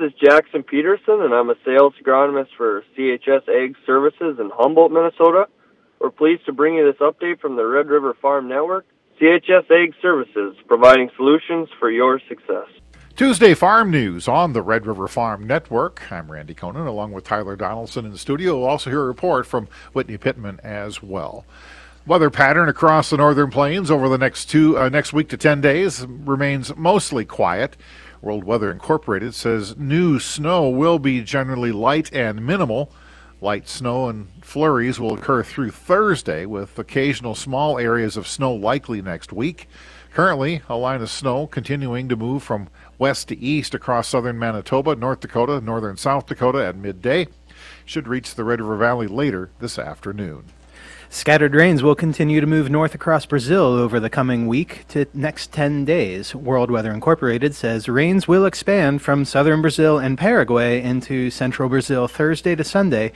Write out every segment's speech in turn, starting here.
is Jackson Peterson, and I'm a sales agronomist for CHS Ag Services in Humboldt, Minnesota. We're pleased to bring you this update from the Red River Farm Network. CHS Ag Services, providing solutions for your success. Tuesday Farm News on the Red River Farm Network. I'm Randy Koenen, along with Tyler Donaldson in the studio. We'll also hear a report from Whitney Pittman as well. Weather pattern across the northern plains over the next two uh, next week to 10 days remains mostly quiet. World Weather Incorporated says new snow will be generally light and minimal. Light snow and flurries will occur through Thursday, with occasional small areas of snow likely next week. Currently, a line of snow continuing to move from west to east across southern Manitoba, North Dakota, northern South Dakota at midday. Should reach the Red River Valley later this afternoon. Scattered rains will continue to move north across Brazil over the coming week to next 10 days. World Weather Incorporated says rains will expand from southern Brazil and Paraguay into central Brazil Thursday to Sunday,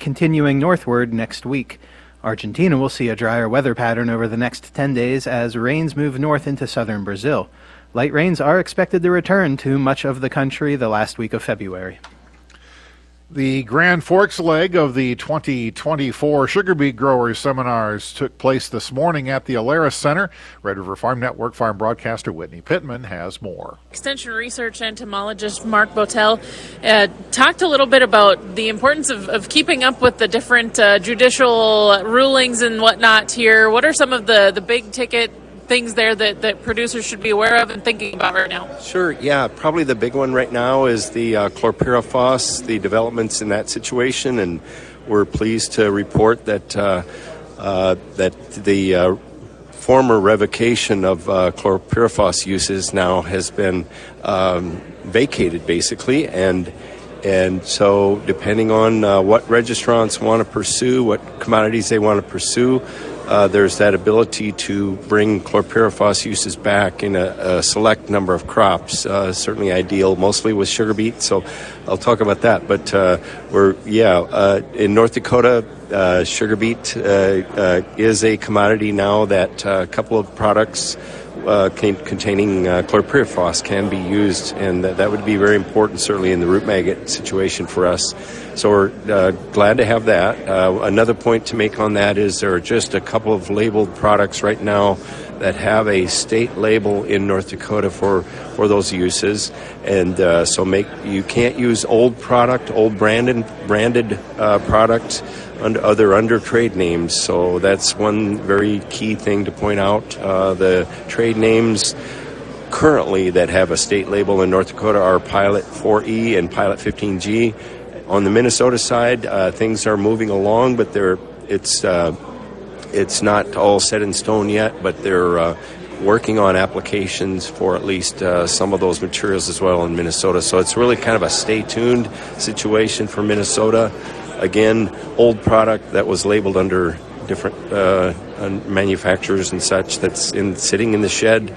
continuing northward next week. Argentina will see a drier weather pattern over the next 10 days as rains move north into southern Brazil. Light rains are expected to return to much of the country the last week of February. The Grand Forks leg of the 2024 Sugar Beet Growers Seminars took place this morning at the Alerus Center. Red River Farm Network farm broadcaster Whitney Pittman has more. Extension research entomologist Mark Boetel uh, talked a little bit about the importance of, of keeping up with the different uh, judicial rulings and whatnot here. What are some of the, the big ticket things there that, that producers should be aware of and thinking about right now? Sure, yeah. Probably the big one right now is the uh, chlorpyrifos, the developments in that situation, and we're pleased to report that uh, uh, that the uh, former revocation of uh, chlorpyrifos uses now has been um, vacated, basically, and and so depending on uh, what registrants want to pursue, what commodities they want to pursue, uh, there's that ability to bring chlorpyrifos uses back in a, a select number of crops. Uh, certainly ideal, mostly with sugar beet. So I'll talk about that. But uh, we're yeah uh, in North Dakota. Sugar beet is a commodity now that a couple of products uh, containing uh, chlorpyrifos can be used, and that, that would be very important, certainly in the root maggot situation for us. So we're uh, glad to have that. Uh, another point to make on that is there are just a couple of labeled products right now that have a state label in North Dakota for, for those uses, and uh, so make you can't use old product, old branded branded uh, product under other under trade names. So that's one very key thing to point out. Uh, the trade names currently that have a state label in North Dakota are Pilot 4E and Pilot 15G on the Minnesota side, uh, things are moving along, but they're it's uh, it's not all set in stone yet. But they're uh, working on applications for at least uh, some of those materials as well in Minnesota. So it's really kind of a stay tuned situation for Minnesota. Again, old product that was labeled under different uh, manufacturers and such that's in sitting in the shed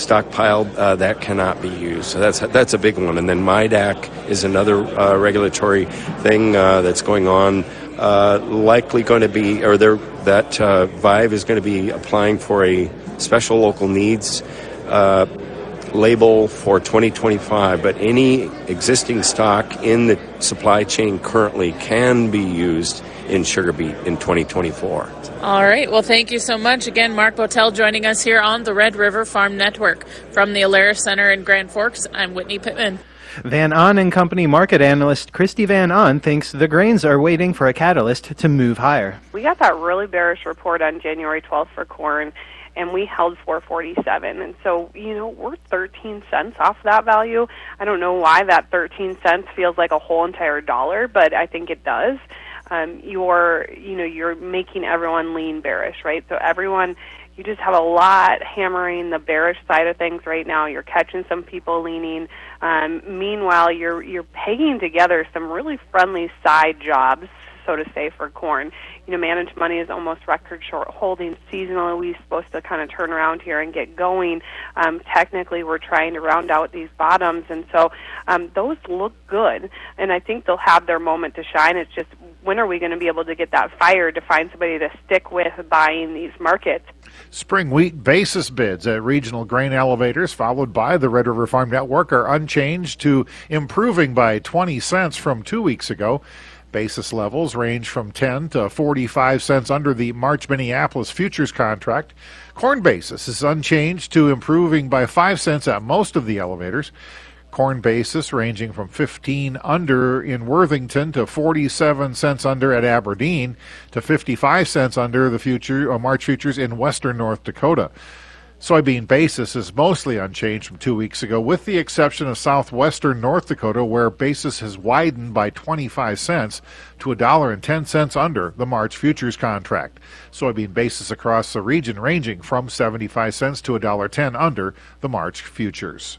stockpiled, uh, that cannot be used. So that's that's a big one. And then MIDAC is another uh, regulatory thing uh, that's going on. Uh, likely going to be, or that uh, Vive is going to be applying for a special local needs uh, label for 2025. But any existing stock in the supply chain currently can be used in sugar beet in 2024. All right. Well, thank you so much. Again, Mark Boetel joining us here on the Red River Farm Network. From the Alerus Center in Grand Forks, I'm Whitney Pittman. Van Ahn and Company market analyst Christy Van Ahn thinks the grains are waiting for a catalyst to move higher. We got that really bearish report on January 12th for corn, and we held 447. And so, you know, we're 13 cents off that value. I don't know why that 13 cents feels like a whole entire dollar, but I think it does um, you're you know you're making everyone lean bearish, right? So everyone you just have a lot hammering the bearish side of things right now. You're catching some people leaning. Um, meanwhile, you're you're pegging together some really friendly side jobs so to say, for corn. You know, managed money is almost record short holding. Seasonally, we're supposed to kind of turn around here and get going. Um, technically, we're trying to round out these bottoms, and so um, those look good. And I think they'll have their moment to shine. It's just when are we going to be able to get that fire to find somebody to stick with buying these markets? Spring wheat basis bids at regional grain elevators, followed by the Red River Farm Network, are unchanged to improving by 20 cents from two weeks ago. Basis levels range from 10 to 45 cents under the March Minneapolis futures contract. Corn basis is unchanged to improving by 5 cents at most of the elevators. Corn basis ranging from 15 under in Worthington to 47 cents under at Aberdeen to 55 cents under the future uh, March futures in western North Dakota. Soybean basis is mostly unchanged from two weeks ago, with the exception of southwestern North Dakota, where basis has widened by 25 cents to a dollar and 10 cents under the March futures contract. Soybean basis across the region ranging from 75 cents to a dollar 10 under the March futures.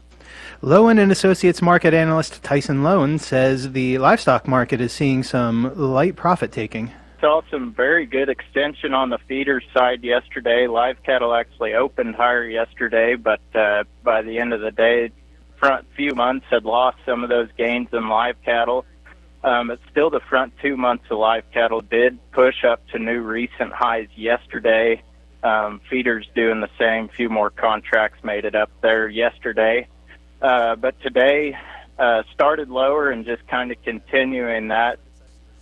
Lowen and Associates market analyst Tyson Lowen says the livestock market is seeing some light profit taking. Saw some very good extension on the feeder side yesterday. Live cattle actually opened higher yesterday, but uh, by the end of the day, front few months had lost some of those gains in live cattle. Um, but still, the front two months of live cattle did push up to new recent highs yesterday. Um, feeders doing the same. Few more contracts made it up there yesterday. Uh, but today uh, started lower and just kind of continuing that.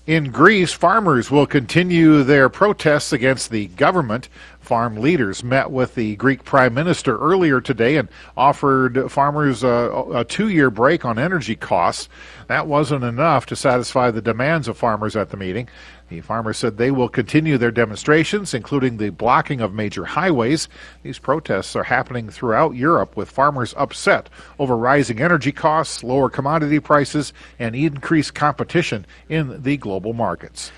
In Greece, farmers will continue their protests against the government. Farm leaders met with the Greek Prime Minister earlier today and offered farmers a, a two year break on energy costs. That wasn't enough to satisfy the demands of farmers at the meeting. The farmers said they will continue their demonstrations, including the blocking of major highways. These protests are happening throughout Europe with farmers upset over rising energy costs, lower commodity prices, and increased competition in the global markets.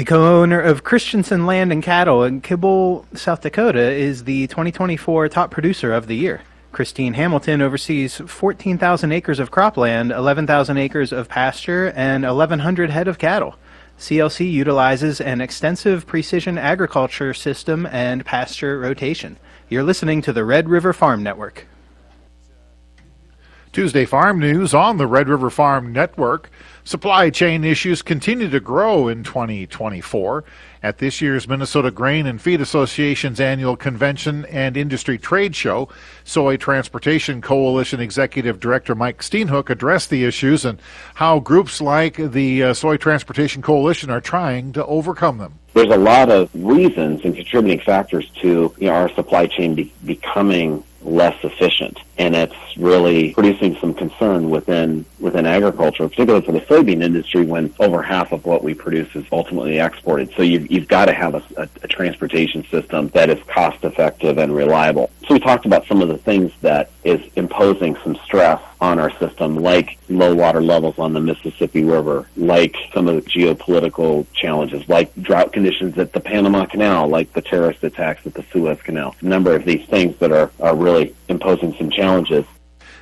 The co-owner of Christensen Land and Cattle in Kimball, South Dakota, is the 2024 top producer of the year. Christine Hamilton oversees 14,000 acres of cropland, 11,000 acres of pasture, and 1,100 head of cattle. CLC utilizes an extensive precision agriculture system and pasture rotation. You're listening to the Red River Farm Network. Tuesday Farm News on the Red River Farm Network. Supply chain issues continue to grow in 2024. At this year's Minnesota Grain and Feed Association's annual convention and industry trade show, Soy Transportation Coalition Executive Director Mike Steenhoek addressed the issues and how groups like the uh, Soy Transportation Coalition are trying to overcome them. There's a lot of reasons and contributing factors to you know, our supply chain be- becoming less efficient, and it's really producing some concern within within agriculture, particularly for the soybean industry, when over half of what we produce is ultimately exported. So you've, you've got to have a, a, a transportation system that is cost effective and reliable. So we talked about some of the things that is imposing some stress on our system, like low water levels on the Mississippi River, like some of the geopolitical challenges, like drought conditions at the Panama Canal, like the terrorist attacks at the Suez Canal. A number of these things that are, are really imposing some challenges.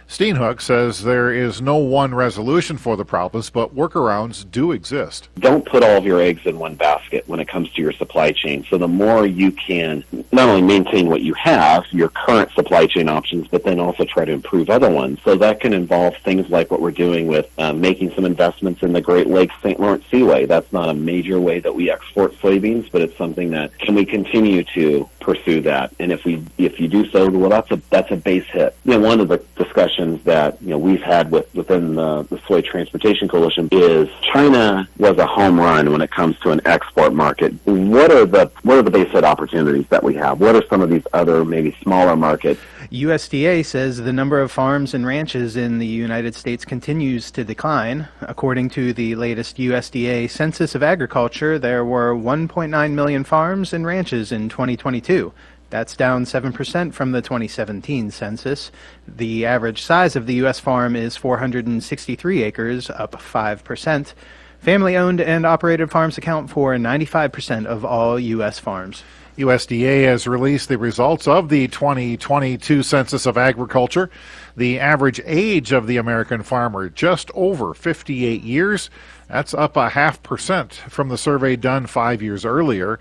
Steenhoek says there is no one resolution for the problems, but workarounds do exist. Don't put all of your eggs in one basket when it comes to your supply chain. So the more you can not only maintain what you have, your current supply chain options, but then also try to improve other ones. So that can involve things like what we're doing with uh, making some investments in the Great Lakes St. Lawrence Seaway. That's not a major way that we export soybeans, but it's something that can we continue to pursue that? And if we if you do so, well, that's a that's a base hit. You know, one of the discussions that you know we've had with within the, the Soy Transportation Coalition is China was a home run when it comes to an export market. What are the what are the base hit opportunities that we have? What are some of these other maybe smaller markets? USDA says the number of farms and ranches in the United States continues to decline. According to the latest USDA Census of Agriculture, there were 1.9 million farms and ranches in 2022. That's down 7% from the 2017 census. The average size of the U.S. farm is 463 acres, up 5%. Family owned and operated farms account for 95% of all U.S. farms. USDA has released the results of the 2022 Census of Agriculture. The average age of the American farmer just over 58 years. That's up a half percent from the survey done five years earlier.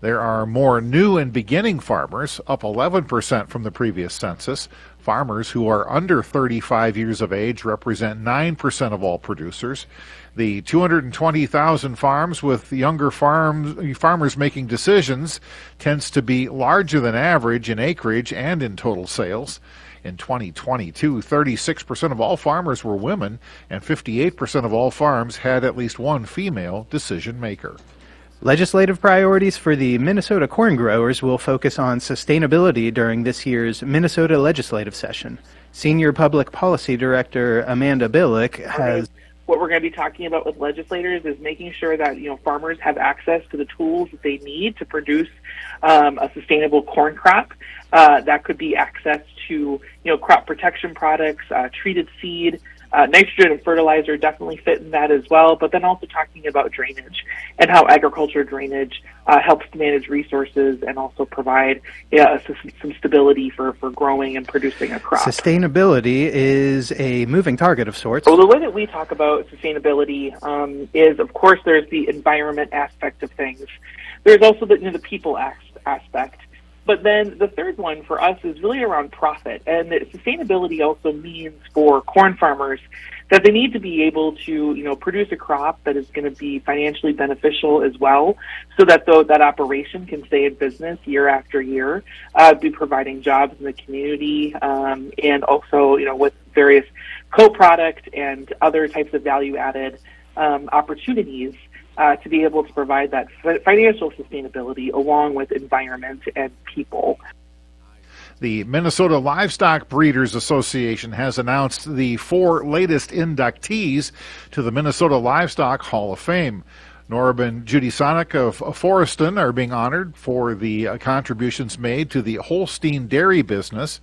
There are more new and beginning farmers, up 11% from the previous census. Farmers who are under 35 years of age represent 9% of all producers. The 220,000 farms with younger farms, farmers making decisions tends to be larger than average in acreage and in total sales. In 2022, 36% of all farmers were women, and 58% of all farms had at least one female decision maker. Legislative priorities for the Minnesota corn growers will focus on sustainability during this year's Minnesota legislative session. Senior Public Policy Director Amanda Bilek has. What we're going to be talking about with legislators is making sure that you know farmers have access to the tools that they need to produce um, a sustainable corn crop. Uh, that could be access to you know crop protection products, uh, treated seed, uh, nitrogen and fertilizer definitely fit in that as well, but then also talking about drainage and how agriculture drainage uh, helps to manage resources and also provide yeah, some stability for, for growing and producing a crop. Sustainability is a moving target of sorts. Well, the way that we talk about sustainability um, is, of course, there's the environment aspect of things. There's also the, you know, the people aspect. But then the third one for us is really around profit. And sustainability also means for corn farmers that they need to be able to, you know, produce a crop that is going to be financially beneficial as well, so that though that operation can stay in business year after year, uh, be providing jobs in the community, um, and also, you know, with various co-product and other types of value-added um, opportunities uh, to be able to provide that financial sustainability along with environment and people. The Minnesota Livestock Breeders Association has announced the four latest inductees to the Minnesota Livestock Hall of Fame. Norb and Judy Sonic of Foreston are being honored for the uh, contributions made to the Holstein dairy business.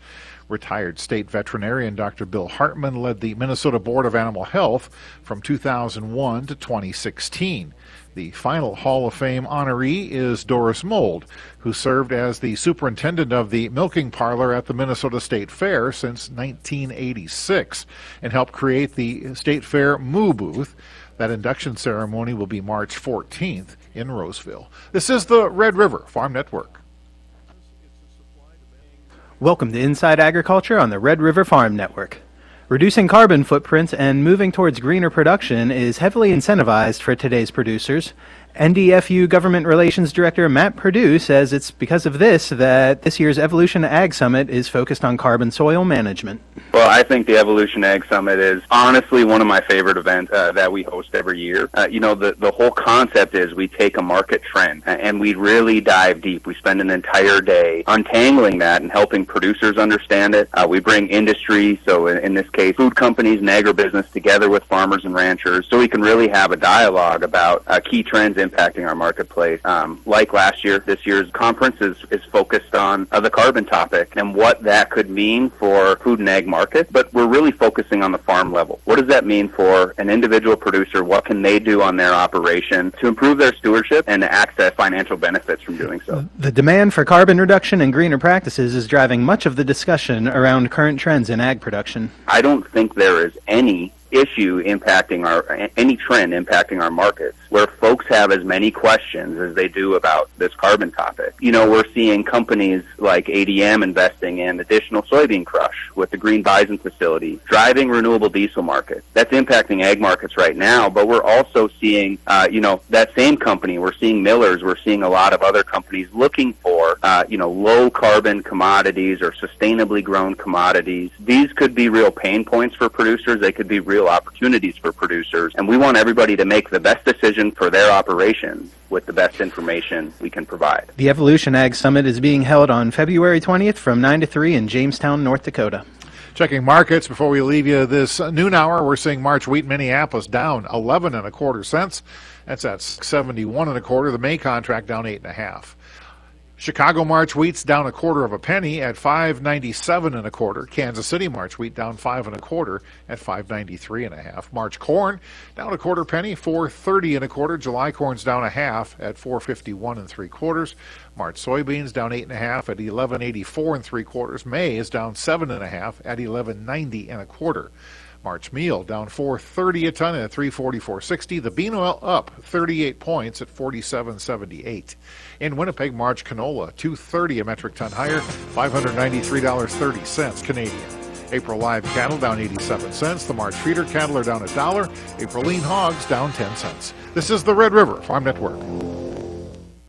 Retired state veterinarian Dr. Bill Hartman led the Minnesota Board of Animal Health from 2001 to 2016. The final Hall of Fame honoree is Doris Mold, who served as the superintendent of the milking parlor at the Minnesota State Fair since 1986 and helped create the State Fair Moo Booth. That induction ceremony will be March 14th in Roseville. This is the Red River Farm Network. Welcome to Inside Agriculture on the Red River Farm Network. Reducing carbon footprints and moving towards greener production is heavily incentivized for today's producers, NDFU Government Relations Director Matt Perdue says it's because of this that this year's Evolution Ag Summit is focused on carbon soil management. Well, I think the Evolution Ag Summit is honestly one of my favorite events uh, that we host every year. Uh, you know, the, the whole concept is we take a market trend and we really dive deep. We spend an entire day untangling that and helping producers understand it. Uh, we bring industry, so in, in this case, food companies and agribusiness together with farmers and ranchers so we can really have a dialogue about uh, key trends impacting our marketplace. Um, like last year, this year's conference is, is focused on uh, the carbon topic and what that could mean for food and ag market, but we're really focusing on the farm level. What does that mean for an individual producer? What can they do on their operation to improve their stewardship and to access financial benefits from doing so? The demand for carbon reduction and greener practices is driving much of the discussion around current trends in ag production. I don't think there is any issue impacting our any trend impacting our markets where folks have as many questions as they do about this carbon topic. You know, we're seeing companies like ADM investing in additional soybean crush with the Green Bison facility, driving renewable diesel market. That's impacting ag markets right now, but we're also seeing, uh, you know, that same company, we're seeing Miller's, we're seeing a lot of other companies looking for, uh, you know, low carbon commodities or sustainably grown commodities. These could be real pain points for producers. They could be real opportunities for producers. And we want everybody to make the best decision for their operations with the best information we can provide. The Evolution Ag Summit is being held on February 20th from 9 to 3 in Jamestown, North Dakota. Checking markets before we leave you this noon hour, we're seeing March wheat Minneapolis down 11 and a quarter cents. That's at 71 and a quarter. The May contract down eight and a half. Chicago March wheat's down a quarter of a penny at 5.97 and a quarter. Kansas City March wheat down five and a quarter at 5.93 and a half. March corn down a quarter penny, 4.30 and a quarter. July corn's down a half at 4.51 and three quarters. March soybeans down eight and a half at 11.84 and three quarters. May is down seven and a half at 11.90 and a quarter. March meal down 430 a ton at 344.60. The bean oil up 38 points at 47.78. In Winnipeg, March canola 230 a metric ton higher, $593.30 Canadian. April live cattle down 87 cents. The March feeder cattle are down a dollar. April lean hogs down 10 cents. This is the Red River Farm Network.